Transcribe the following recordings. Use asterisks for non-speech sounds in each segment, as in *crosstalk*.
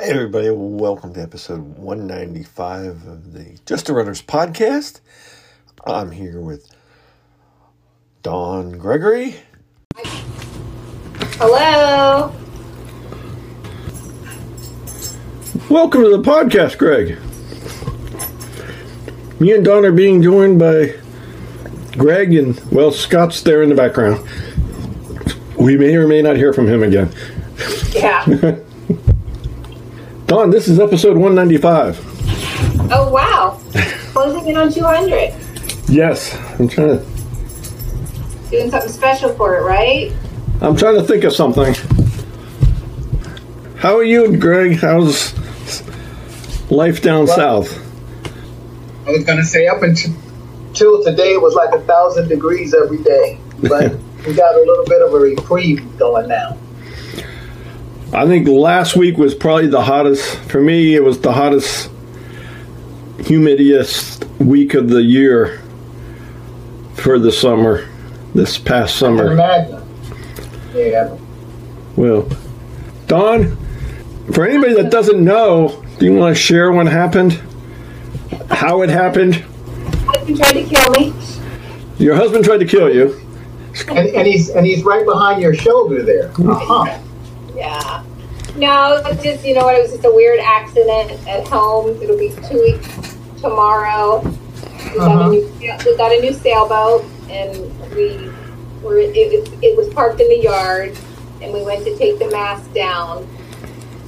Hey, everybody, welcome to episode 195 of the Just a Runners podcast. I'm here with Dawn Gregory. Hello. Welcome to the podcast, Greg. Me and Dawn are being joined by Greg, and, well, Scott's there in the background. We may or may not hear from him again. Yeah. *laughs* Dawn, this is episode 195. oh wow. Closing in on 200. Yes, I'm trying to. Doing something special for it, right? I'm trying to think of something. How are you, and Greg? How's life down Well- south? I was gonna say up until till today it was like a thousand degrees every day, but *laughs* we got a little bit of a reprieve going now. I think last week was probably the hottest. For me, it was the hottest, humidiest week of the year for the summer, this past I can summer. Yeah. Well, Dawn, for anybody that doesn't know, do you want to share what happened? How it happened? Husband tried to kill me. Your husband tried to kill you. And, and he's and he's right behind your shoulder there. Uh-huh. Yeah. No, it's just you know what? It was just a weird accident at home. It'll be two weeks tomorrow. We got, Uh-huh. a new, we got a new sailboat, and we were. It, it, it was parked in the yard, and we went to take the mast down,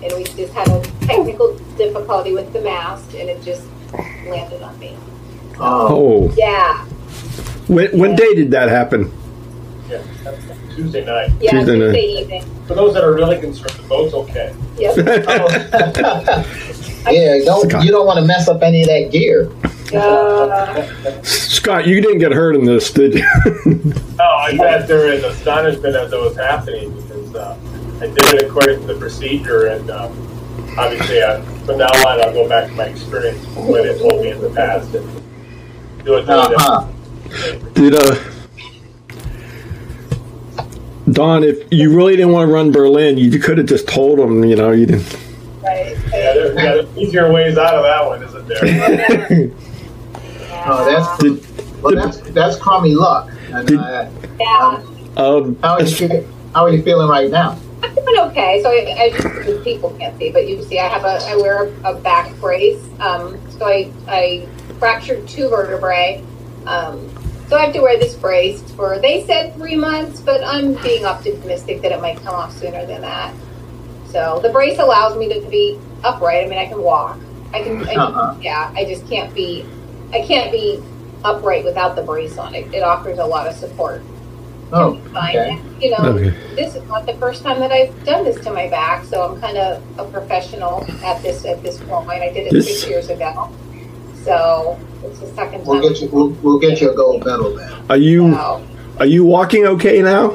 and we just had a technical difficulty with the mast, and it just landed on me. Oh, Oh, Yeah. when, when day did that happen? Yeah, that's Tuesday night. Yeah, Tuesday night. Evening. For those that are really concerned, the boat's okay. Yep. *laughs* yeah. Don't you don't want to mess up any of that gear. Uh, Scott, you didn't get hurt in this, did you? *laughs* No, I sat there in astonishment as it was happening because uh, I did it according to the procedure, and uh, obviously, uh, from now on, I'll go back to my experience when it told me in the past and do it. Uh-huh. did uh, Dawn, if you really didn't want to run Berlin, you could have just told him. You know, you didn't. right. Yeah, there, yeah, there's easier ways out of that one, isn't there? Oh, that's Did, well, that's that's crummy luck. And, Did- uh, Yeah. um, how are you how are you feeling right now? I'm doing okay. So I, I just, people can't see, but you see, I have a, I wear a, a back brace. Um, so I, I fractured two vertebrae. Um, so I have to wear this brace for, they said three months, but I'm being optimistic that it might come off sooner than that. So the brace allows me to be upright. I mean, I can walk. I can, I Uh-huh. can yeah, I just can't be, I can't be upright without the brace on. It, it offers a lot of support. Oh, okay. You know, okay. this is not the first time that I've done this to my back, so I'm kind of a professional at this at this point. I did it This- six years ago, so it's the second We'll time. get you we'll, we'll get you a gold medal then. Are you So, are you walking okay now?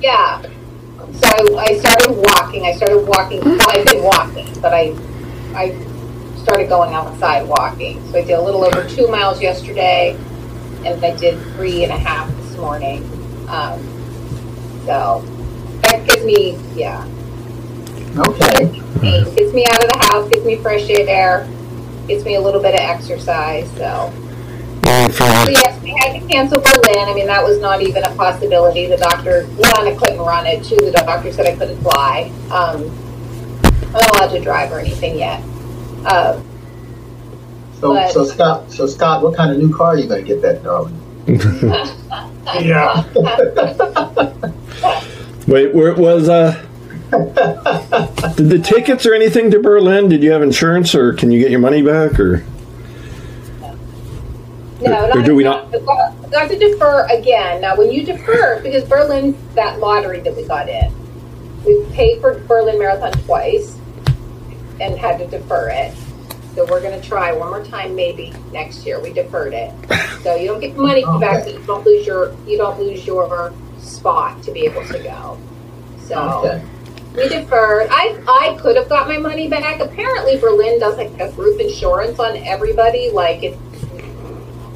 yeah. So I, I started walking. I started walking. Well, I've been walking, but I I started going outside walking. So I did a little over two miles yesterday, and I did three and a half this morning. Um, so that gives me yeah. Okay. It gets me out of the house, gets me fresh air, gets me a little bit of exercise. So, so yes, we had to cancel Berlin. I mean, that was not even a possibility. The doctor, one, I couldn't run it. Two, the doctor said I couldn't fly. Um, I'm not allowed to drive or anything yet. Uh, So But- so Scott so Scott, what kind of new car are you gonna get that darling? *laughs* Yeah. *laughs* Wait, where was uh *laughs* did the tickets or anything to Berlin? Did you have insurance or can you get your money back or no, Or do we not- We have to defer again. Now, when you defer, because Berlin, that lottery that we got in, we paid for Berlin Marathon twice and had to defer it. So we're going to try one more time, maybe next year. We deferred it, so you don't get the money back, but you don't lose your you don't lose your spot to be able to go. So Okay. We deferred. I I could have got my money back. Apparently, Berlin does like a group insurance on everybody. Like it,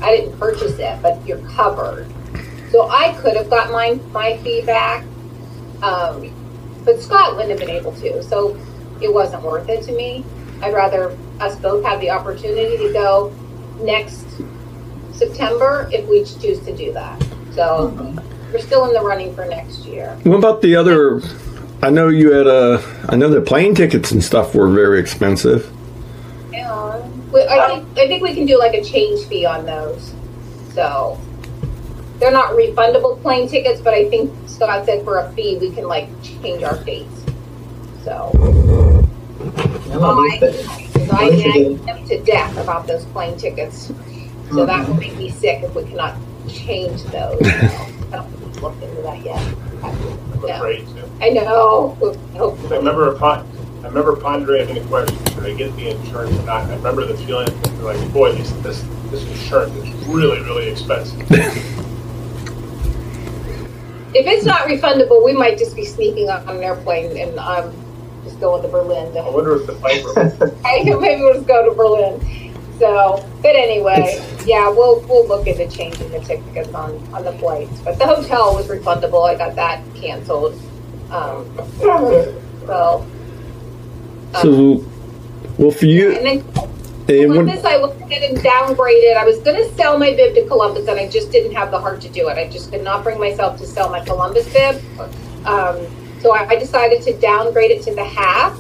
I didn't purchase it, but you're covered. So I could have got my my fee back, um, but Scott wouldn't have been able to. So it wasn't worth it to me. I'd rather us both have the opportunity to go next September if we choose to do that. So we're still in the running for next year. What about the other? I know you had a. I know the plane tickets and stuff were very expensive. Yeah, I think I think we can do like a change fee on those. So they're not refundable plane tickets, but I think Scott said for a fee we can like change our dates. So You know, at least I At least you nagged them to death about those plane tickets. So that mm-hmm. will make me sick if we cannot change those. *laughs* I don't look into that yet. I'm Yeah. afraid to. I know. I Hopefully. remember, pon- I remember pondering the question, should I get the insurance or not? I remember the feeling, like, boy, this, this, this insurance is really, really expensive. If it's not refundable, we might just be sneaking on an airplane and um, just going to Berlin. I To, wonder if the flight, *laughs* were- I maybe we'll just go to Berlin. So, but anyway, yeah, we'll we'll look into changing the tickets on on the flights. But the hotel was refundable. I got that canceled. Um, so, um, So, well, for you, and then Columbus, I looked at it and downgraded. I was going to sell my bib to Columbus, and I just didn't have the heart to do it. I just could not bring myself to sell my Columbus bib. Um, so I, I decided to downgrade it to the half,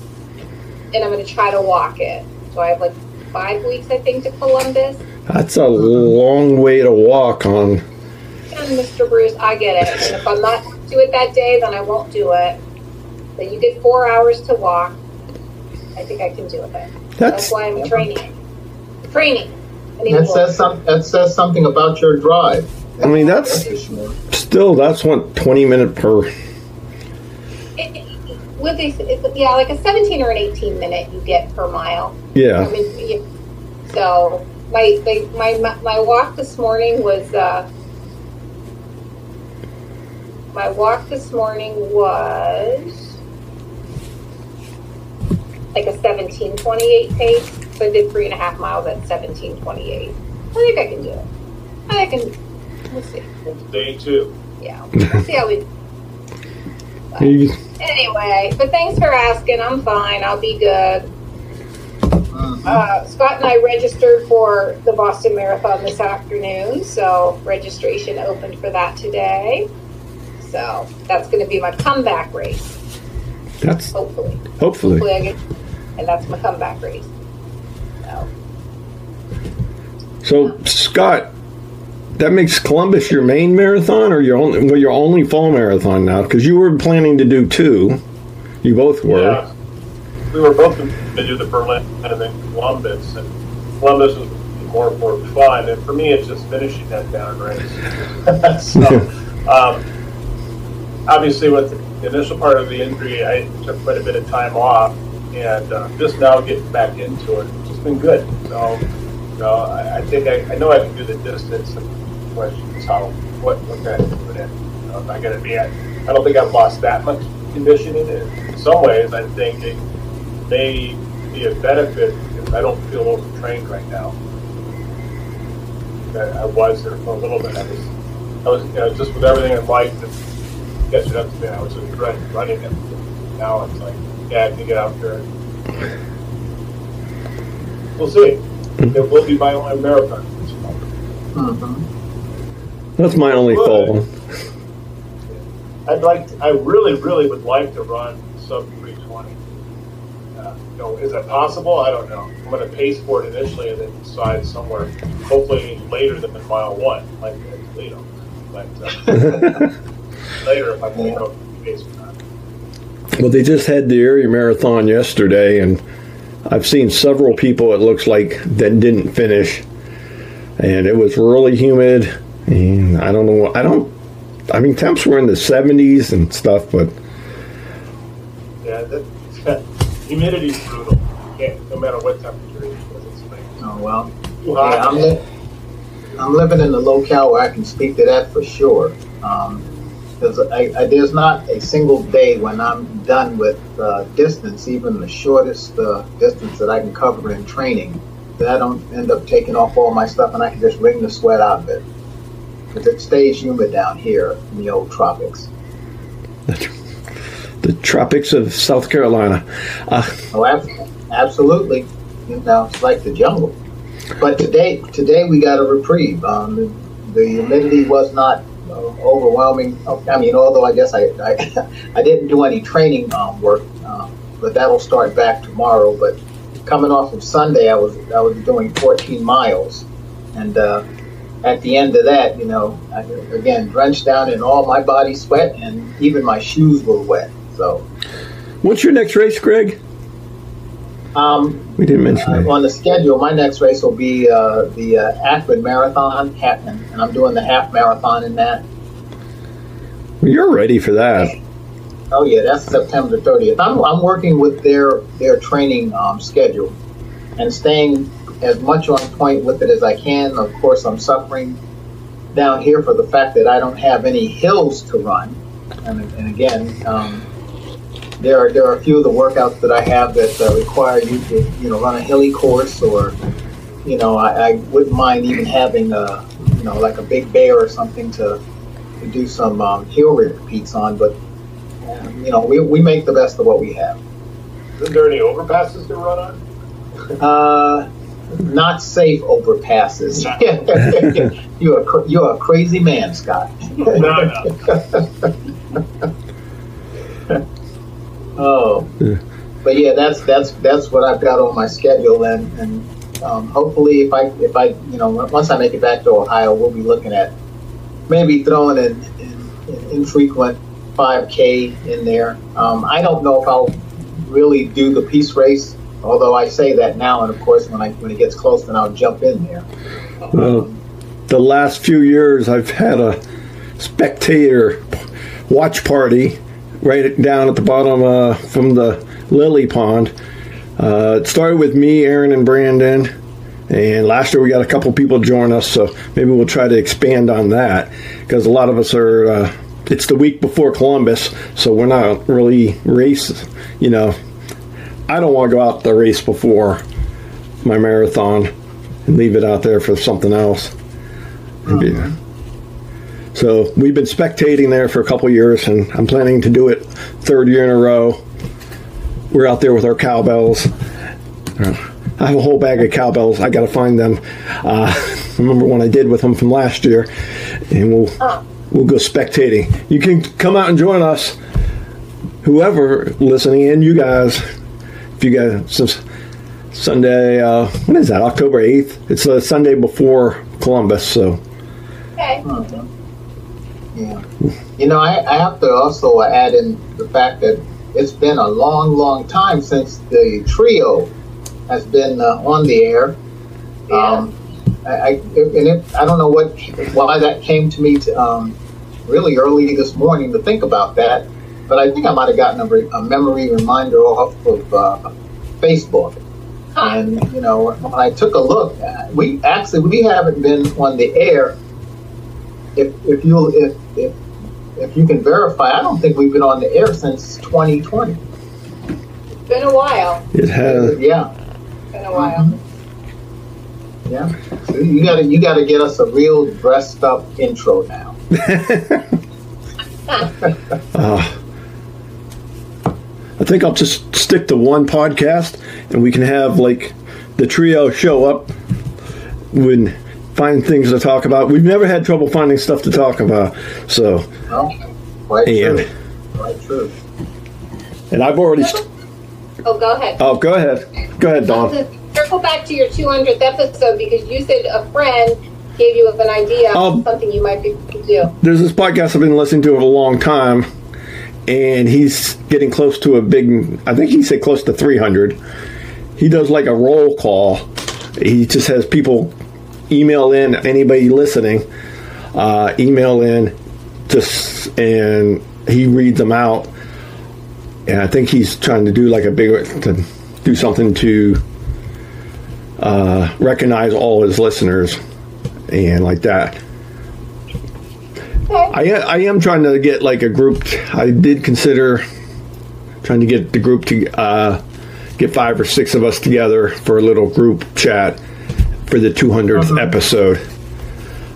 and I'm going to try to walk it. So I have like five weeks, I think, to Columbus. that's a long way to walk on. And Mr. Bruce, I get it. And if I'm not do it that day, then I won't do it. But you get four hours to walk. I think I can do it. That's That's why I'm training. Training. That says some, that says something about your drive. I mean, that's still that's what twenty minute per. It- it- With these, it's, yeah, like a 17 or an 18 minute you get per mile. I Yeah, mean, you, so my, my my my walk this morning was uh, my walk this morning was like a 1728 pace. So I did three and a half miles at 1728. I think I can do it. I can. We'll see. day two. Yeah, we'll see how we. *laughs* You- Anyway, but thanks for asking. I'm fine. I'll be good. Uh, Scott and I registered for the Boston Marathon this afternoon, so registration opened for that today. So that's going to be my comeback race, that's hopefully. hopefully. Hopefully, I get, and that's my comeback race. So So Scott, that makes Columbus your main marathon, or your only well, your only fall marathon now? Because you were planning to do two. You both were. Yeah. We were both to do the Berlin and then Columbus, and Columbus was more for fun, and for me, it's just finishing that darn race. *laughs* so, um, obviously, with the initial part of the injury, I took quite a bit of time off, and uh, just now getting back into it, it's just been good. So, you know, I, I think I, I know I can do the distance. And the question is how what what can I put in? You know, am not going to be at? I don't think I've lost that much conditioning. In some ways, I think it may be a benefit if I don't feel overtrained right now. I I was there for a little bit. I was, I was, you know, just with everything in life that's catching up to me. I was just dreading running it. Now it's like, yeah, I can get out there. We'll see. It will be my only marathon. Mhm. That's my only Good. fall. I'd like, to, I really, really would like to run 320. Uh, you know, is that possible? I don't know. I'm going to pace for it initially and then decide somewhere, hopefully later than in mile one, like uh, Toledo. But uh, *laughs* later, if I'm going to pace for that. Well, they just had the area marathon yesterday, and I've seen several people. It looks like that didn't finish, and it was really humid. And I don't know. I don't. I mean, temps were in the 70s and stuff, but Yeah, that, is brutal. You can't, no matter what temperature it is, it's like Oh, well. too Yeah, I'm, li- I'm living in a locale where I can speak to that for sure. Um, because I, I, there's not a single day when I'm done with uh, distance, even the shortest uh, distance that I can cover in training, that I don't end up taking off all my stuff and I can just wring the sweat out of it. Because it stays humid down here in the old tropics. The tropics of South Carolina. Uh, Oh, ab- absolutely. You know, it's like the jungle. But today, today we got a reprieve. Um, the, the humidity was not uh, overwhelming. I mean, although I guess I I, *laughs* I didn't do any training um, work, um, but that'll start back tomorrow. But coming off of Sunday, I was I was doing 14 miles, and uh, at the end of that, you know, I, again drenched down in all my body sweat, and even my shoes were wet. So. what's your next race, Greg? Um, We didn't mention Uh, on the schedule, my next race will be uh, the uh, Akron Marathon, half, and and I'm doing the half marathon in that. Well, you're ready for that. Oh yeah, that's September 30th. I'm, I'm working with their their training um, schedule and staying as much on point with it as I can. Of course, I'm suffering down here for the fact that I don't have any hills to run, and, and again. Um, there are, there are a few of the workouts that I have that uh, require you to you know run a hilly course or you know I, I wouldn't mind even having a you know like a big bear or something to, to do some um, hill repeats on but you know we, we make the best of what we have Isn't there any overpasses to run on? uh, not safe overpasses you're a, cr- you're a crazy man Scott No, no. *laughs* Oh, Yeah. but yeah, that's that's that's what I've got on my schedule, and and um, hopefully, if I if I you know once I make it back to Ohio, we'll be looking at maybe throwing an, an, an infrequent 5K in there. Um, I don't know if I'll really do the peace race, although I say that now, and of course, when I when it gets close, then I'll jump in there. Well, the last few years, I've had a spectator watch party right down at the bottom uh, from the lily pond. Uh, it started with me, Aaron, and Brandon. And last year we got a couple people join us, so maybe we'll try to expand on that because a lot of us are. Uh, it's the week before Columbus, so we're not really race. You know, I don't want to go out the race before my marathon and leave it out there for something else. Maybe. So we've been spectating there for a couple years, and I'm planning to do it third year in a row. We're out there with our cowbells. Uh, I have a whole bag of cowbells. I got to find them. Uh, *laughs* remember when I did with them from last year, and we'll we'll go spectating. You can come out and join us, whoever listening in, you guys. If you guys since Sunday, uh, that? October eighth. It's the Sunday before Columbus, so. Okay. Yeah. You know, I, I have to also add in the fact that it's been a long, long time since the trio has been uh, on the air. Yeah. Um, I, I, and it, I don't know what why that came to me to, um, really early this morning to think about that, but I think I might have gotten a, re- a memory reminder off of uh, Facebook. Huh. And you know, when I took a look, we actually we haven't been on the air. If if you if if if you can verify, I don't think we've been on the air since 2020. It's been a while. It has. Yeah, It's been a while. yeah. So you gotta you gotta get us a real dressed up intro now. Uh, *laughs* *laughs* I think I'll just stick to one podcast, and we can have like the trio show up when find things to talk about. We've never had trouble finding stuff to talk about, so No, quite and true. Quite true. and I've already. St- Oh, go ahead. oh, go ahead, go ahead, Dawn. Circle back to your 200th episode because you said a friend gave you an idea Um, of something you might be able to do. There's this podcast I've been listening to for a long time, and he's getting close to a big. I think he said close to 300. He does like a roll call. He just has people email in anybody listening, uh, email in, just and he reads them out. And I think he's trying to do like a big to do something to uh, recognize all his listeners and like that. I, I am trying to get like a group. I did consider trying to get the group to uh, get five or six of us together for a little group chat for the 200th episode.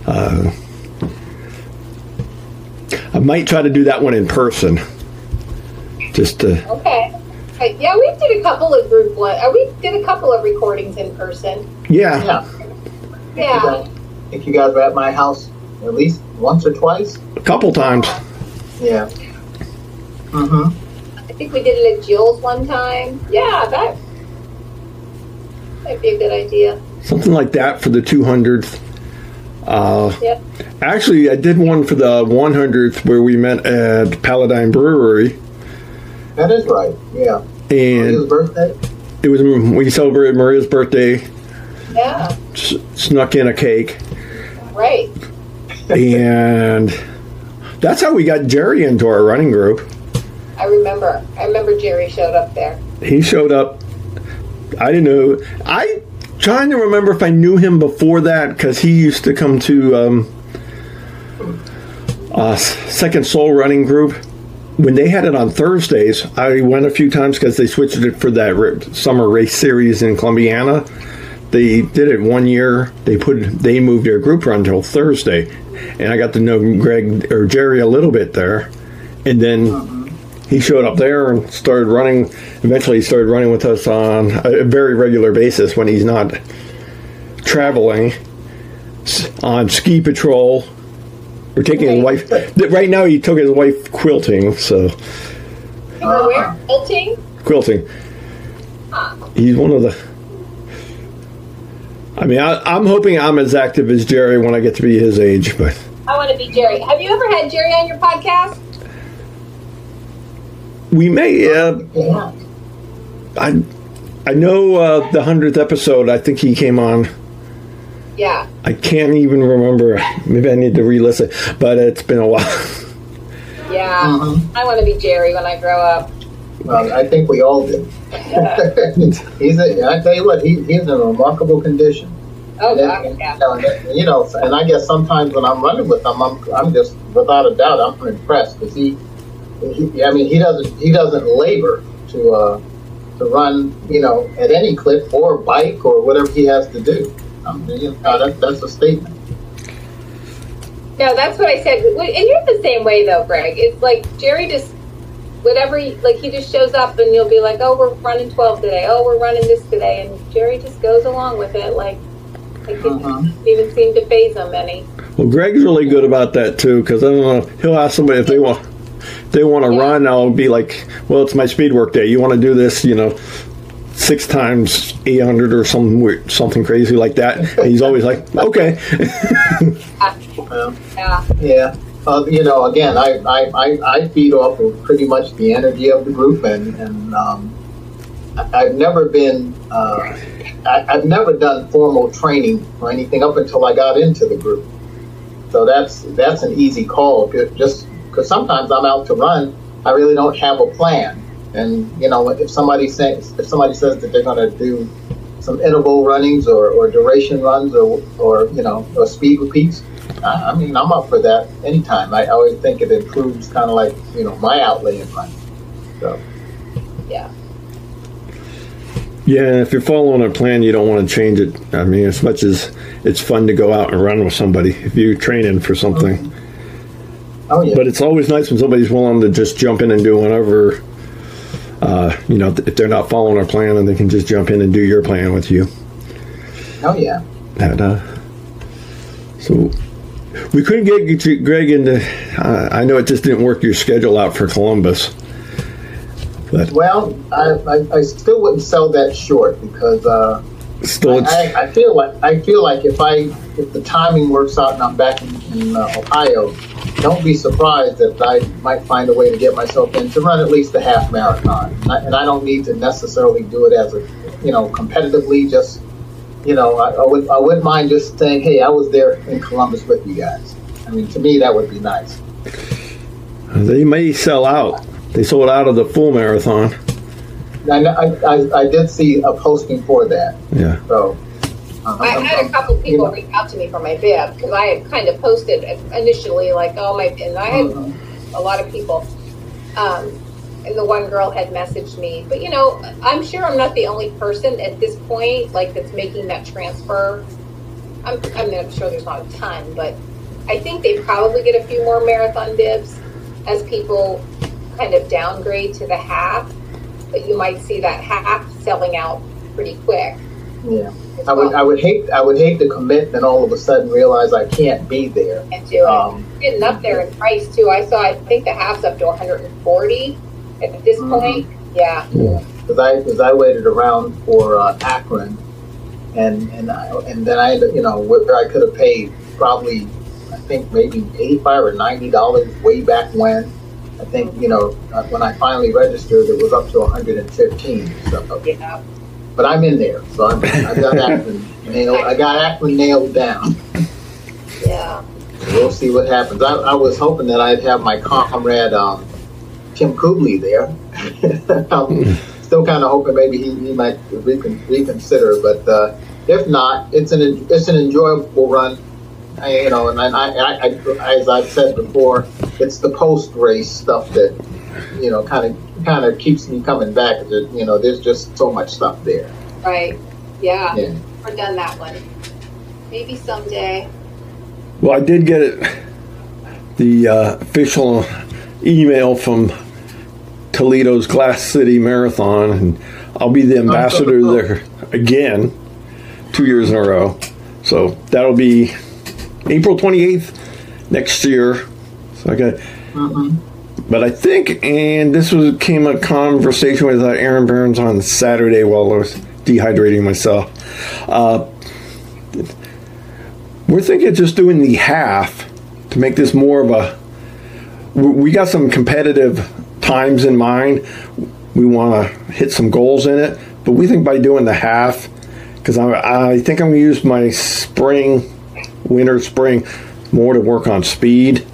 Uh, I might try to do that one in person just to Okay. Yeah, we did a couple of group one. Uh, we did a couple of recordings in person. yeah. Yeah. Yeah. I think you guys were at my house at least once or twice. a couple times. Yeah. Mm-hmm. I think we did it at Jill's one time. Yeah, that might be a good idea. Something like that for the 200th. Uh, Yep. actually, I did one for the 100th where we met at Paladin Brewery, That is right. Yeah. And birthday. it was we celebrated Maria's birthday. Yeah. S- snuck in a cake, Right. and that's how we got Jerry into our running group. I remember. I remember Jerry showed up there. He showed up. I didn't know. I trying to remember if I knew him before that because he used to come to um, uh, Second Sole Running Group when they had it on Thursdays. I went a few times because they switched it for that summer race series in Columbiana. They did it one year. They put they moved their group run till Thursday, and I got to know Greg or Jerry a little bit there, and then he showed up there and started running. Eventually, he started running with us on a very regular basis when he's not traveling on ski patrol. We're taking his wife. Right now, he took his wife quilting. So where? Quilting? quilting. He's one of the. I mean, I, I'm hoping I'm as active as Jerry when I get to be his age, but I want to be Jerry. Have you ever had Jerry on your podcast? We may. Uh, Yeah. I, I know uh, the hundredth episode. I think he came on. Yeah. I can't even remember. Maybe I need to re-listen, but it's been a while. Yeah. Mhm. I want to be Jerry when I grow up. Well, I think we all do. *laughs* he's a, I tell you what, he, he's in a remarkable condition. Oh, And- God. and, Yeah. you know, and, you know, and I guess sometimes when I'm running with him, I'm, I'm just without a doubt, I'm impressed because he, he, I mean, he doesn't, he doesn't labor to, uh, to run, you know, at any clip or bike or whatever he has to do. Um, you know, that, that's a statement. No, that's what I said. And you're the same way, though, Greg. It's like Jerry just, whatever, he, like he just shows up and you'll be like, oh, we're running 12 today. Oh, we're running this today. And Jerry just goes along with it. Like, like it Mhm. doesn't even seem to phase him any. Well, Greg's really good about that too, because I don't know. He'll ask somebody if they want, if they want to Yeah. run. I'll be like, "Well, it's my speed work day. You want to do this? You know, six times eight hundred or something weird, something crazy like that." And he's always like, "Okay." Yeah. Yeah. Uh, you know, again, I, I, I, I feed off of pretty much the energy of the group, and, and um, I- I've never been, uh, I, I've never done formal training or anything up until I got into the group. So that's that's an easy call, just because sometimes I'm out to run, I really don't have a plan, and you know, if somebody says if somebody says that they're going to do some interval runnings or, or duration runs or, or you know or speed repeats. I, I mean, I'm up for that anytime. I always think it improves kind of like you know my outlay in running. So Yeah. Yeah, if you're following a plan, you don't want to change it. I mean, as much as it's fun to go out and run with somebody, if you're training for something. Mm-hmm. Oh yeah, But it's always nice when somebody's willing to just jump in and do whatever. Uh, you know, if they're not following our plan, and they can just jump in and do your plan with you. oh yeah. That, uh, so we couldn't get Greg into. Uh, I know it just didn't work your schedule out for Columbus, but Well, I, I, I still wouldn't sell that short because uh, still, I, I feel like I feel like if I if the timing works out and I'm back in, in uh, Ohio, don't be surprised that I might find a way to get myself in to run at least a half marathon. And I, and I don't need to necessarily do it as a you know competitively. Just you know, I, I would I wouldn't mind just saying, hey, I was there in Columbus with you guys. I mean, to me, that would be nice. they may sell out. They sold out of the full marathon. I, I, I, I did see a posting for that, Yeah, so. I had a couple people reach out to me for my bib because I had kind of posted initially, like, oh, my, and I had mhm. a lot of people. Um, and the one girl had messaged me, but you know, I'm sure I'm not the only person at this point, like that's making that transfer. I'm, I mean, I'm sure there's not a ton, but I think they probably get a few more marathon bibs as people kind of downgrade to the half, but you might see that half selling out pretty quick. Yeah. I would, well. I would hate, I would hate to commit and all of a sudden realize I can't be there. And do it. Um, Getting up there in price too. I saw, I think the half's up to 140 at this Mhm. point. Yeah. Because I, because I waited around for uh, Akron, and and I, and then I, you know, where I could have paid probably, I think maybe eighty-five or ninety dollars way back when. I think you know uh, when I finally registered, it was up to one hundred and fifteen. So, Yeah. but I'm in there, so I'm, I got Akron *laughs* nailed. I got Akron nailed down. Yeah. We'll see what happens. I, I was hoping that I'd have my comrade um, Tim Kubley there. *laughs* I'm still kind of hoping maybe he, he might recon, reconsider, but uh, if not, it's an it's an enjoyable run. I, you know, and I, I, I, as I've said before, it's the post race stuff that you know kind of kind of keeps me coming back. That, you know, there's just so much stuff there. Right. Yeah. Yeah. We're done that one. Maybe someday. Well, I did get it, the uh, official email from Toledo's Glass City Marathon, and I'll be the ambassador *laughs* there again, two years in a row. So that'll be April 28th next year. So I got, hmm but I think, and this was came a conversation with uh, Aaron Burns on Saturday while I was dehydrating myself. Uh, we're thinking of just doing the half to make this more of a. we- We got some competitive times in mind. We want to hit some goals in it, but we think by doing the half, because I, I think I'm going to use my spring, winter, spring more to work on speed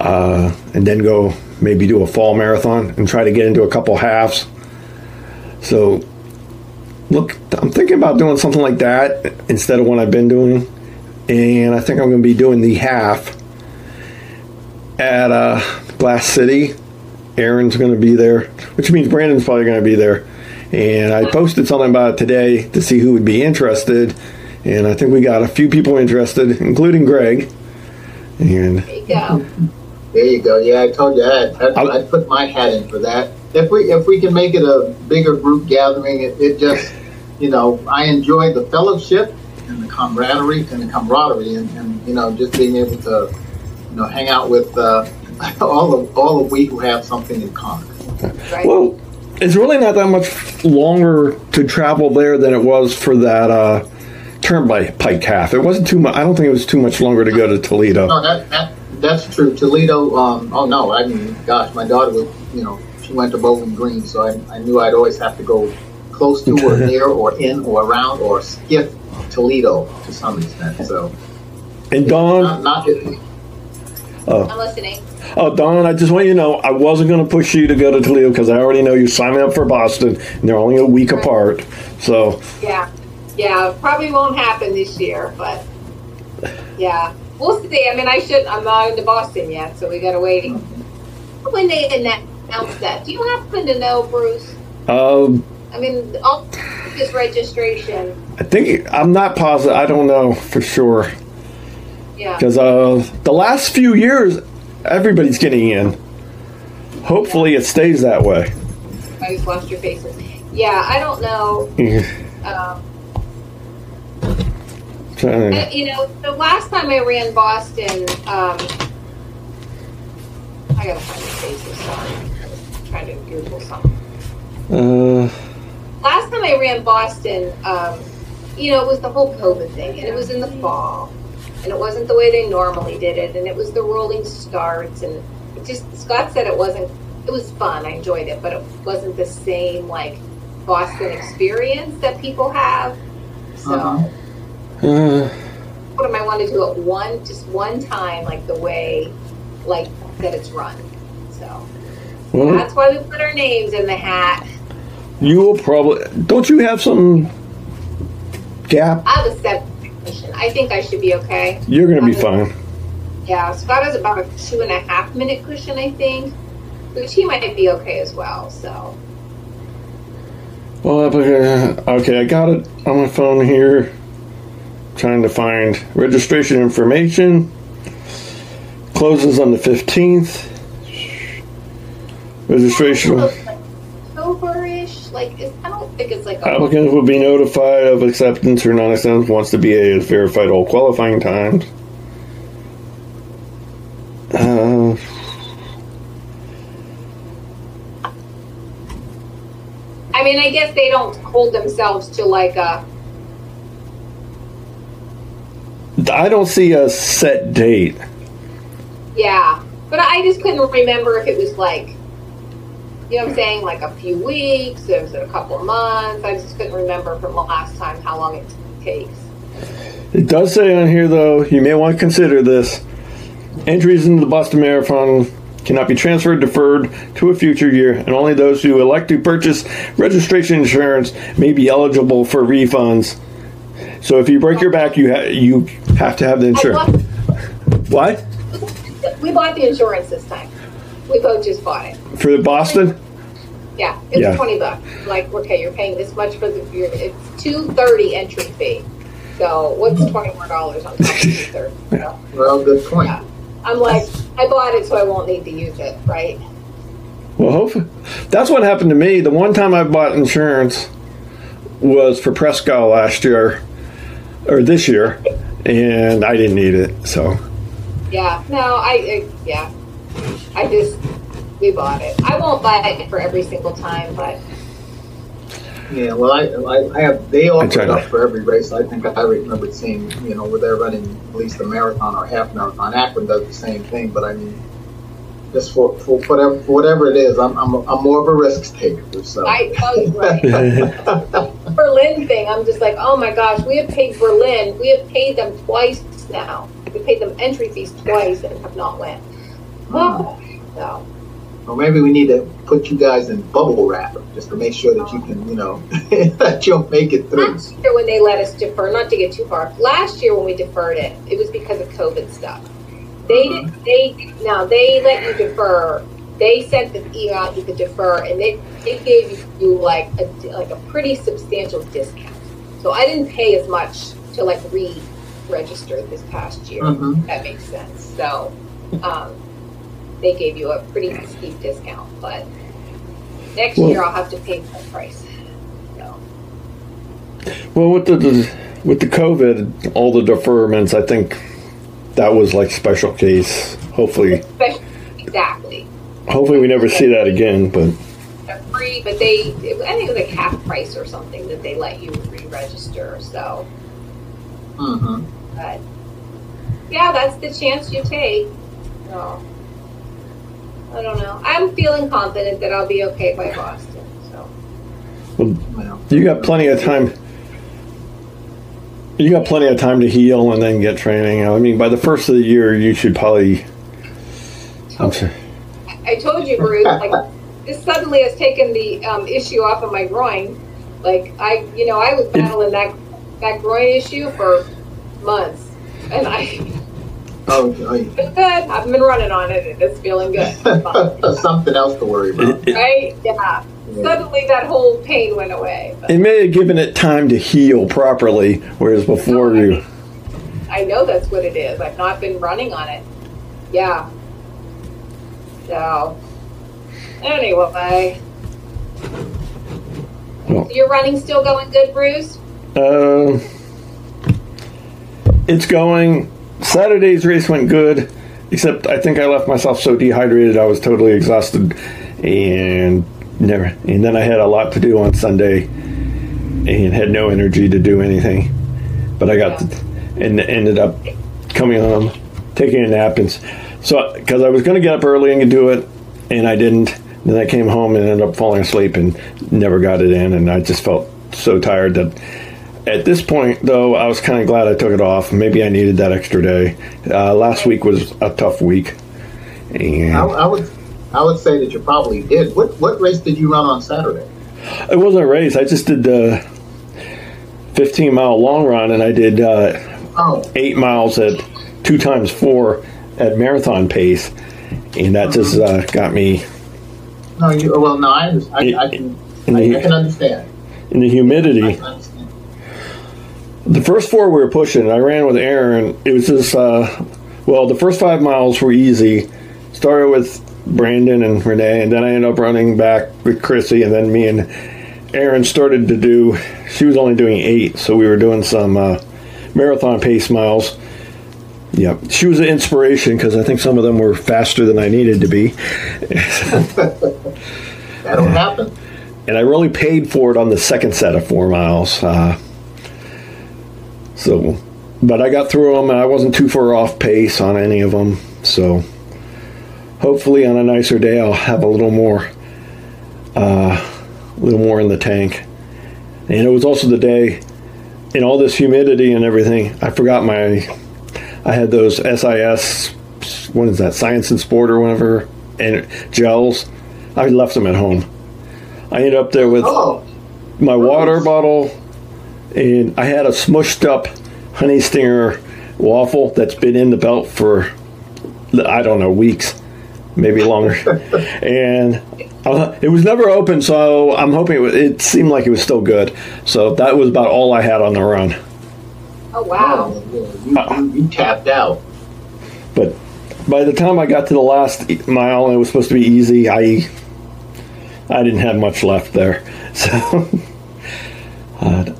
uh, and then go maybe do a fall marathon and try to get into a couple halves. So, look, I'm thinking about doing something like that instead of what I've been doing, and I think I'm going to be doing the half at uh, Glass City. Aaron's going to be there, which means Brandon's probably going to be there. And I posted something about it today to see who would be interested, and I think we got a few people interested, including Greg. And There you go. There you go. Yeah, I told you that. I'd, I'll- I'd put my hat in for that. If we if we can make it a bigger group gathering, it, it just you know I enjoy the fellowship and the camaraderie and the camaraderie and, and you know just being able to you know hang out with uh, *laughs* all of all of we who have something in common. Right. Well, it's really not that much longer to travel there than it was for that uh, turnpike half. It wasn't too much. I don't think it was too much longer to go to Toledo. No, that that that's true. Toledo. Um, oh no, I mean, gosh, my daughter was you know she went to Bowling Green, so I, I knew I'd always have to go close to or near or in or around or skip Toledo to some extent. So And Dawn? not, Dawn, not I'm listening. oh Dawn, I just want you to know I wasn't going to push you to go to Toledo because I already know you're signing up for Boston, and they're only a week apart. So Yeah. Yeah. Probably won't happen this year, but yeah. We'll see. I mean, I should. I'm not into Boston yet, so we gotta wait. When they announce that, do you happen to know, Bruce? um, I mean, all this registration. I think I'm not positive. I don't know for sure Yeah. because uh, the last few years everybody's getting in. Hopefully, it stays that way. I just lost your faces. Yeah, I don't know. Um, You know, the last time I ran Boston, um, I gotta find the faces. Sorry, I was trying to Google something. Uh, Last time I ran Boston, um, you know, it was the whole COVID thing, and it was in the fall, and it wasn't the way they normally did it, and it was the rolling starts, and it just Scott said it wasn't. It was fun. I enjoyed it, but it wasn't the same like Boston experience that people have. So. Uh-huh. Uh, what am I want to do it one just one time like the way like that it's run so well, that's why we put our names in the hat you will probably don't you have some gap? I have a seven technician I think I should be okay You're gonna be fine. yeah Scott has about a two and a half minute cushion I think which he might be okay as well so Well, okay, okay, I got it on my phone here. Trying to find registration information. Closes on the 15th. Registration. October-ish, like, it's, I don't think it's like. Applicants will be notified of acceptance or non-acceptance once the BA has verified all qualifying times. Uh, I mean, I guess they don't hold themselves to like a, I don't see a set date. yeah, but I just couldn't remember if it was like, you know what I'm saying, like a few weeks, or was it a couple of months? I just couldn't remember from the last time how long it takes. It does say on here, though, you may want to consider this. Entries into the Boston Marathon cannot be transferred, deferred to a future year, and only those who elect to purchase registration insurance may be eligible for refunds. So if you break your back, you ha- you have to have the insurance. bought- What We bought the insurance this time. We both just bought it. for the Boston? Yeah, it's Yeah. twenty bucks. Like, okay, you're paying this much for the, your, it's two thirty entry fee. So what's twenty more dollars on top of two thirty? So, Well, good point. Yeah. I'm like, I bought it so I won't need to use it, right? Well, hopefully, that's what happened to me. The one time I bought insurance was for Prescott last year or this year, and I didn't need it. So Yeah, no, I, I yeah, I just we bought it. I won't buy it for every single time, but Yeah, well, I, I, I have, they offer tried it up for every race. I think I remember seeing, you know, where they're running at least a marathon or half marathon. Akron does the same thing, but I mean, just for, for whatever, for whatever it is, I'm, I'm, I'm more of a risk taker, so. I oh, right. *laughs* Berlin thing. I'm just like, oh my gosh, we have paid Berlin. We have paid them twice now. We paid them entry fees twice and have not went. Hmm. Oh, so Or maybe we need to put you guys in bubble wrap, just to make sure that you can, you know, *laughs* that you'll make it through. last year when they let us defer, not to get too far. Last year when we deferred it, it was because of COVID stuff. They did. They now they let you defer. They sent the email you could defer, and they they gave you like a like a pretty substantial discount. So I didn't pay as much to like re-register this past year. Mhm. That makes sense. So um, they gave you a pretty steep discount, but next Well- year I'll have to pay full price. So. well, with the, the with the COVID, all the deferments, I think that was like special case. Hopefully, exactly. hopefully we never see that again. But free, but they, I think it was like half price or something that they let you re-register. So, Mhm. but yeah, that's the chance you take. So, I don't know. I'm feeling confident that I'll be okay by Boston. So, Well, you got plenty of time. You got plenty of time to heal and then get training. I mean, by the first of the year, you should probably. I'm sorry. I told you, Bruce, like this suddenly has taken the um, issue off of my groin. Like I, you know, I was battling that that groin issue for months, and I. Oh, It's *laughs* good. I've been running on it and it's feeling good. *laughs* something else to worry about. It, it, right? Yeah. Suddenly that whole pain went away. But it may have given it time to heal properly, whereas before you. I know that's what it is. I've not been running on it. Yeah. So, anyway. Well- Your running still going good, Bruce? Uh, it's going. Saturday's race went good, except I think I left myself so dehydrated I was totally exhausted, and never. And then I had a lot to do on Sunday, and had no energy to do anything. But I got, the, and ended up coming home, taking a nap, and so because I was going to get up early and do it, and I didn't. Then I came home and ended up falling asleep and never got it in, and I just felt so tired that at this point, though, I was kind of glad I took it off. Maybe I needed that extra day. Uh, last week was a tough week, I, and I would, I would say that you probably did. What, what race did you run on Saturday? it wasn't a race. I just did the 15 mile long run, and I did uh, Oh, eight miles at two times four at marathon pace, and that just uh, got me no, you, well, no, I, I, I can, I, I can understand. in the humidity. The first four we were pushing. I ran with Aaron. It was just uh, well, the first five miles were easy. Started with Brandon and Renee, and then I ended up running back with Chrissy, and then me and Aaron started to do. She was only doing eight, so we were doing some uh, marathon pace miles. Yep, she was an inspiration because I think some of them were faster than I needed to be, *laughs* That'll happen. and I really paid for it on the second set of four miles. Uh, so, but I got through them, and I wasn't too far off pace on any of them. So, hopefully, on a nicer day, I'll have a little more, uh, a little more in the tank. And it was also the day, in all this humidity and everything, I forgot my, I had those SIS, what is that, Science and Sport or whatever, and gels. I left them at home. I ended up there with Oh, my water bottle, and I had a smushed up honey stinger waffle that's been in the belt for I don't know weeks, maybe longer, and uh, it was never open. So I'm hoping it, was, it seemed like it was still good. So that was about all I had on the run. Oh, wow. you, you, you tapped out. But by the time I got to the last mile, it was supposed to be easy. I I didn't have much left there. *laughs* So. Uh,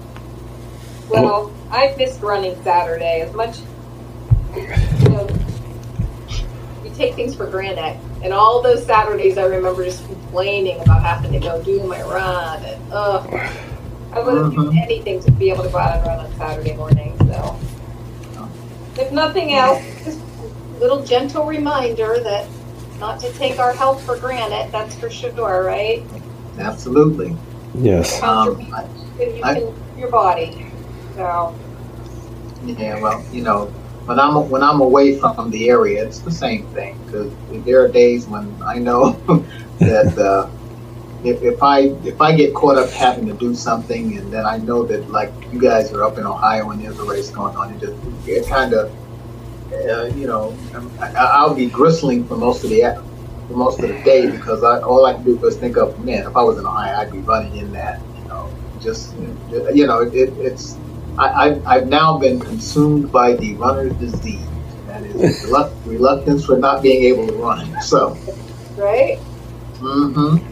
Well, I missed running Saturday as much. You know, you take things for granted, and all those Saturdays I remember just complaining about having to go do my run, and ugh, I would have do anything to be able to go out and run on Saturday morning. So, if nothing else, just a little gentle reminder that not to take our health for granted. That's for sure, right? Absolutely. yes. Um, your, you I- your body. So. Yeah, well, you know, when I'm when I'm away from the area, it's the same thing. Because there are days when I know *laughs* that uh, if, if I if I get caught up having to do something, and then I know that like you guys are up in Ohio and there's a race going on, it just it kind of uh, you know I, I'll be gristling for most of the for most of the day because I, all I can do is think of man, if I was in Ohio, I'd be running in that. You know, just you know, it, it's I, I've, I've now been consumed by the runner's disease. That is *laughs* reluct- reluctance for not being able to run. So, Right? Mm-hmm.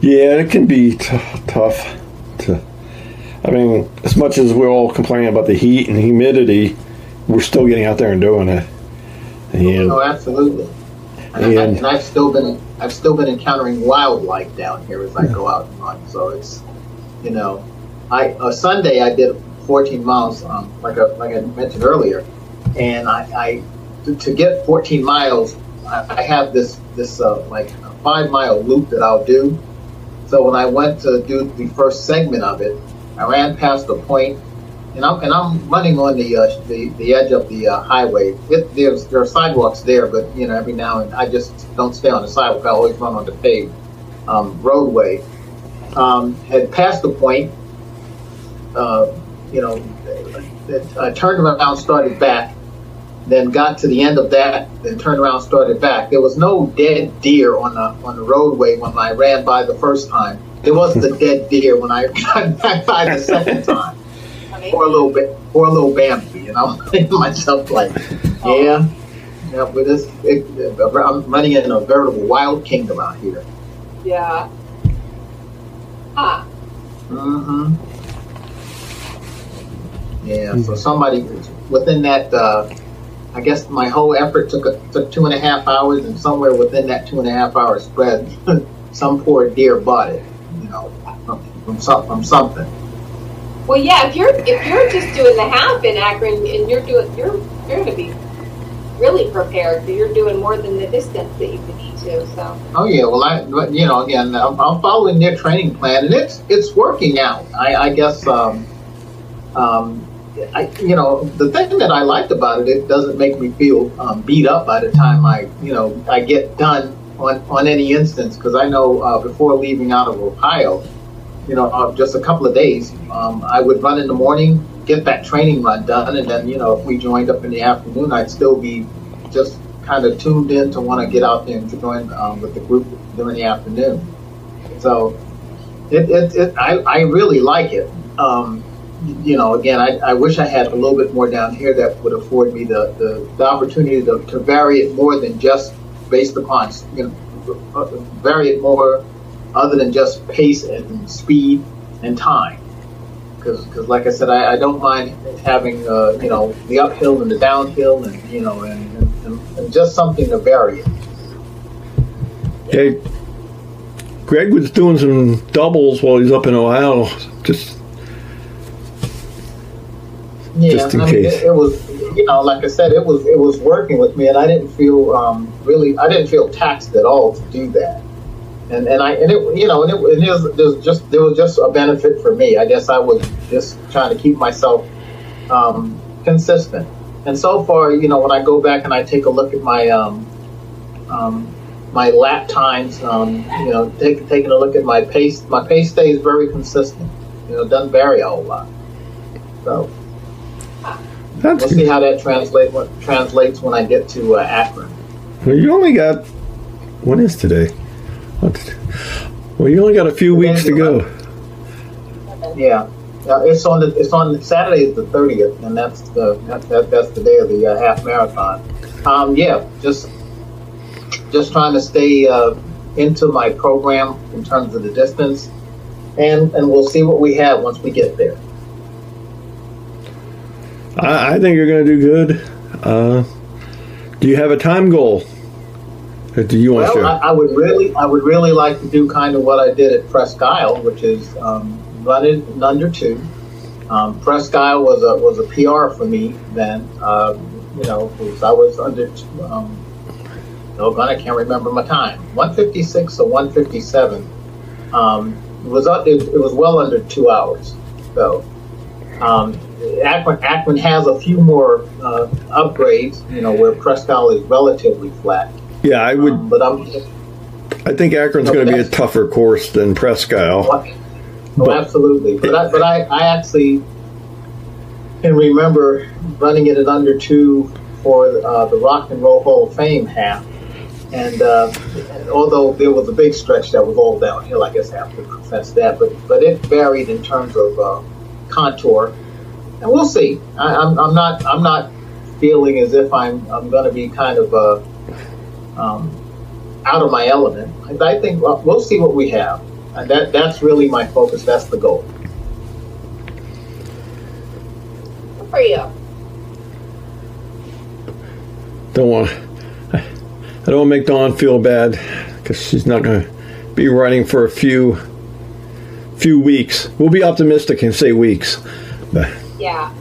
Yeah, it can be t- tough to. I mean, as much as we're all complaining about the heat and humidity, we're still getting out there and doing it. And oh, absolutely. And, I, And- and I've still been I've still been encountering wildlife down here as I go out and run. So it's you know, I a Sunday I did 14 miles, um, like I, like I mentioned earlier, and I, I to, to get 14 miles, I, I have this this uh, like five mile loop that I'll do. So when I went to do the first segment of it, I ran past the point, and I'm and I'm running on the uh, the, the edge of the uh, highway. It, there's there are sidewalks there, but you know every now and I just don't stay on the sidewalk. I always run on the paved um, roadway. Um, had passed the point, uh, you know, I turned around, started back, then got to the end of that, then turned around, started back. There was no dead deer on the on the roadway when I ran by the first time. There was the dead deer when I *laughs* got back by the second *laughs* time. Honey. Poor little bit, poor little Bambi, and I'm thinking myself like, yeah, yeah, but this, it, I'm running in a veritable wild kingdom out here. Yeah. Huh. hmm Yeah, so somebody within that, uh, I guess my whole effort took a, took two and a half hours, and somewhere within that two and a half hour spread, *laughs* some poor deer bought it, you know, from from, some, from something. Well, yeah. If you're if you're just doing the half in Akron and you're doing you're you're going to be really prepared. So you're doing more than the distance that you need to. So. Oh yeah, well I, you know, again, I'm, I'm following their training plan, and it's it's working out. I, I guess, um, um, I, you know, the thing that I liked about it, it doesn't make me feel um, beat up by the time I, you know, I get done on on any instance, because I know uh, before leaving out of Ohio, you know, just a couple of days, um, I would run in the morning, get that training run done, and then you know, if we joined up in the afternoon, I'd still be just kind of tuned in to want to get out there and join um, with the group during the afternoon. So it, it, it I, I really like it. Um, you know, again, I, I wish I had a little bit more down here that would afford me the, the, the opportunity to, to vary it more than just based upon, you know, vary it more other than just pace and speed and time. Because, like I said, I, I don't mind having, uh, you know, the uphill and the downhill and, you know, and, and, and just something to vary it. Hey, Greg was doing some doubles while he's up in Ohio. Just Yeah, Just in I mean, case. it, it was, you know, like I said, it was it was working with me, and I didn't feel um, really, I didn't feel taxed at all to do that. And and I and it, you know, and it, and it was, just there was just a benefit for me. I guess I was just trying to keep myself um, consistent. And so far, you know, when I go back and I take a look at my um, um, my lap times, um, you know, take, taking a look at my pace, my pace stays very consistent. You know, doesn't vary a whole lot. So. that's We'll see how that translate what translates when I get to uh, Akron. well, you only got what is today? Well, you only got a few weeks to go. Yeah, uh, it's on the it's on Saturday is the thirtieth, and that's the that, that, that's the day of the uh, half marathon. Um, yeah, just just trying to stay uh, into my program in terms of the distance, and and we'll see what we have once we get there. I, I think you're going to do good. Uh, do you have a time goal? Do you want Well, I, to? I would really, I would really like to do kind of what I did at Presque Isle, which is um, run it in under two. Um, Presque Isle was a was a PR for me then. Uh, you know, because I was under. Um, oh God, I can't remember my time. One fifty six or one fifty seven. Um, it was up, it, it was well under two hours. So. Um, Akron, Akron has a few more uh, upgrades, you know, where Presque Isle is relatively flat. Yeah, I would. Um, but I'm I think Akron's going to be a tougher course than Presque Isle. Oh, absolutely. But I, but I, I actually can remember running it at under two for uh, the Rock and Roll Hall of Fame half. And, uh, and although there was a big stretch that was all downhill, I guess I have to confess that. But but it varied in terms of uh, contour, and we'll see. I, I'm, I'm not I'm not feeling as if I'm I'm going to be kind of uh, um, out of my element. And I think well, we'll see what we have. And that that's really my focus. That's the goal. Good for you. Don't want. I don't want to make Dawn feel bad because she's not going to be running for a few few weeks. We'll be optimistic and say weeks. But Yeah.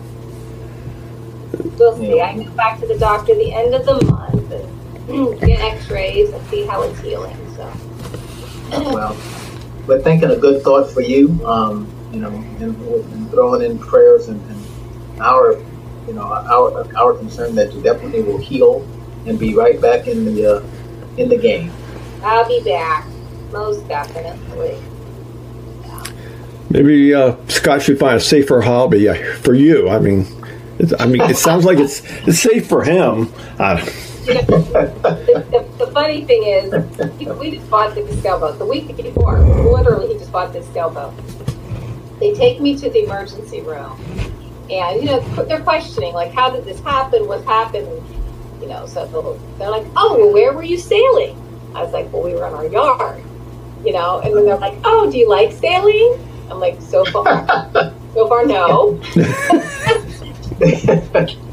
We'll see. Yeah. I go back to the doctor the end of the month and get x-rays and see how it's healing, so. Well, we're thinking a good thought for you. Um, you know, and, and throwing in prayers and, and our, you know, our our concern that you definitely will heal and be right back in the uh, in the game. I'll be back, most definitely. maybe uh, Scott should find a safer hobby uh, for you. I mean, it's, I mean, it sounds like it's it's safe for him. Uh, The, the, funny thing is, he- we just bought the sailboat the week before. Literally, he just bought the sailboat. They take me to the emergency room, and you know they're questioning like, "How did this happen? What happened?" You know, so they're like, "Oh, well, where were you sailing?" I was like, "Well, we were in our yard." You know, and then they're like, "Oh, do you like sailing?" I'm like, "So far, so far, no." *laughs* *laughs*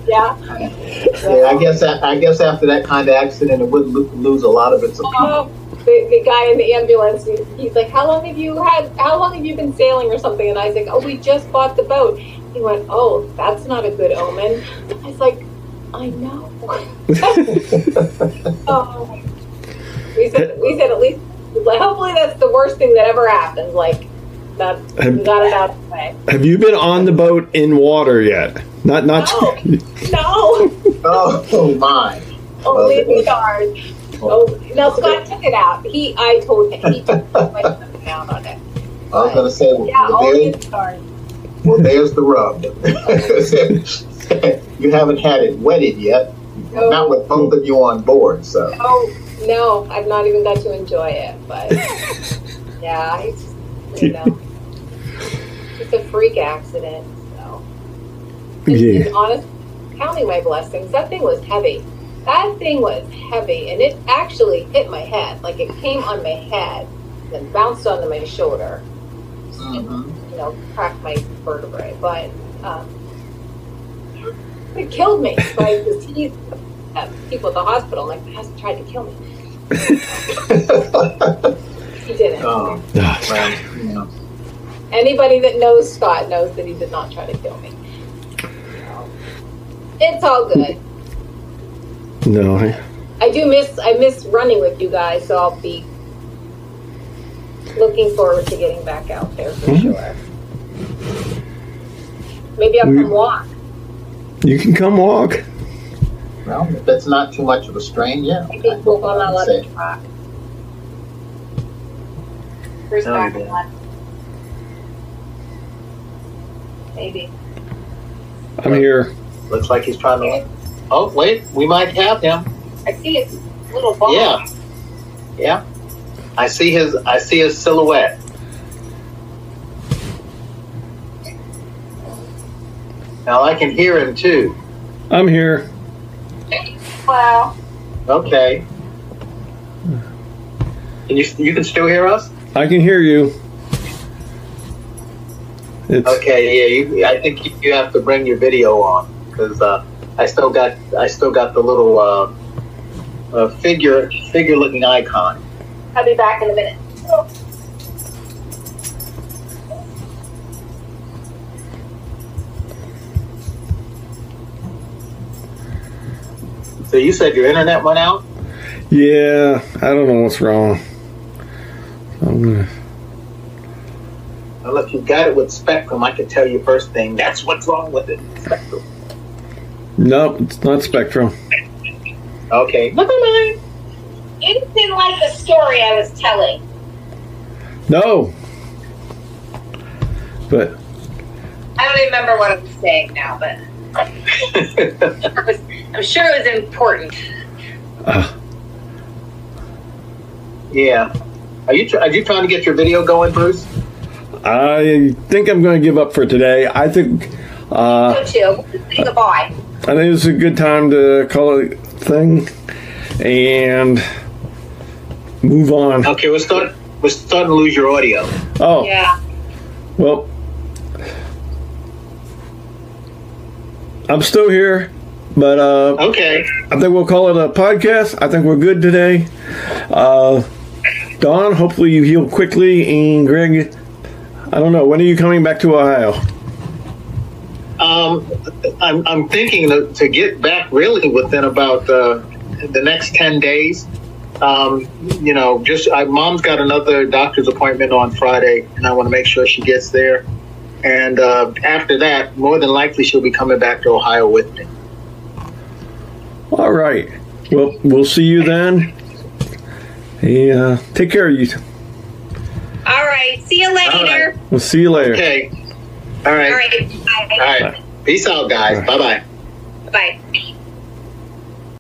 yeah. Yeah, I guess that, I guess after that kind of accident, it would lo- lose a lot of its appeal. Oh, the, the guy in the ambulance, he, he's like, "How long have you had? How long have you been sailing or something?" And I was like, "Oh, we just bought the boat." He went, "Oh, that's not a good omen." I was like, "I know." *laughs* oh. We said, we said at least, hopefully that's the worst thing that ever happens. Like that we got it out of the way. have you been on the boat in water yet? Not not. No, *laughs* Oh, oh my! only in the yard. Oh, no, Scott took it out. He, I told him he took *laughs* it down on it. I was gonna say, well, Yeah, well, only in there's, the yard. well, there's the rub. *laughs* you haven't had it wetted yet, No. not with both of you on board. So, No, no, I've not even got to enjoy it, but yeah, it's you know, it's a freak accident. So. And, Yeah. and honest, counting my blessings, that thing was heavy. That thing was heavy, and it actually hit my head. Like it came on my head, then bounced onto my shoulder. Mhm. You know, cracked my vertebrae. But um, it killed me. *laughs* Like the teeth, uh, people at the hospital, like, the hasn't tried to kill me. *laughs* He didn't. oh, well, you know. Anybody that knows Scott knows that he did not try to kill me. It's all good. No, I, I do miss I miss running with you guys, so I'll be looking forward to getting back out there for Mhm. sure. Maybe I'll We- come walk. you can come walk. Well, if it's not too much of a strain, yeah. I think we'll go on a lot Say. of track. Where's Oh, back yeah. on? Maybe. I'm here. Looks like he's trying to. Oh, wait, we might have him. I see his little ball. Yeah. Yeah. I see his. I see his silhouette. Now I can hear him too. I'm here. Wow. Okay. Can you? You can still hear us? I can hear you. It's Okay. Yeah. You, I think you- you have to bring your video on because uh, I still got. I still got the little uh, uh, figure figure looking icon. I'll be back in a minute. So you said your internet went out. yeah. I don't know what's wrong. I'm gonna. Well, if you got it with Spectrum, I could tell you first thing. That's what's wrong with it. Spectrum. Nope, it's not Spectrum. Okay. Never mind. You didn't like the story I was telling. No. But I don't even remember what I was saying now, but was, *laughs* I'm sure it was important. uh, yeah. Are you tr- are you trying to get your video going, Bruce? I think I'm going to give up for today. I think. Uh, Go to. Say goodbye. I think it's a good time to call it a thing and move on. Okay, we're start we're starting to lose your audio. Oh, Yeah. well, I'm still here, but uh, Okay. I think we'll call it a podcast. I think we're good today. Uh, Dawn, hopefully you heal quickly, and Greg, I don't know when are you coming back to Ohio? Um, I'm I'm thinking to, to get back really within about uh, the next ten days. Um, you know, just I, mom's got another doctor's appointment on Friday, and I want to make sure she gets there. And uh, after that, more than likely, she'll be coming back to Ohio with me. All right. Well, we'll see you then. Hey, uh, take care of you. All right. See you later. We'll see you later. Okay. All right. All right. All right. Peace out, guys. Bye bye. Bye. Bye.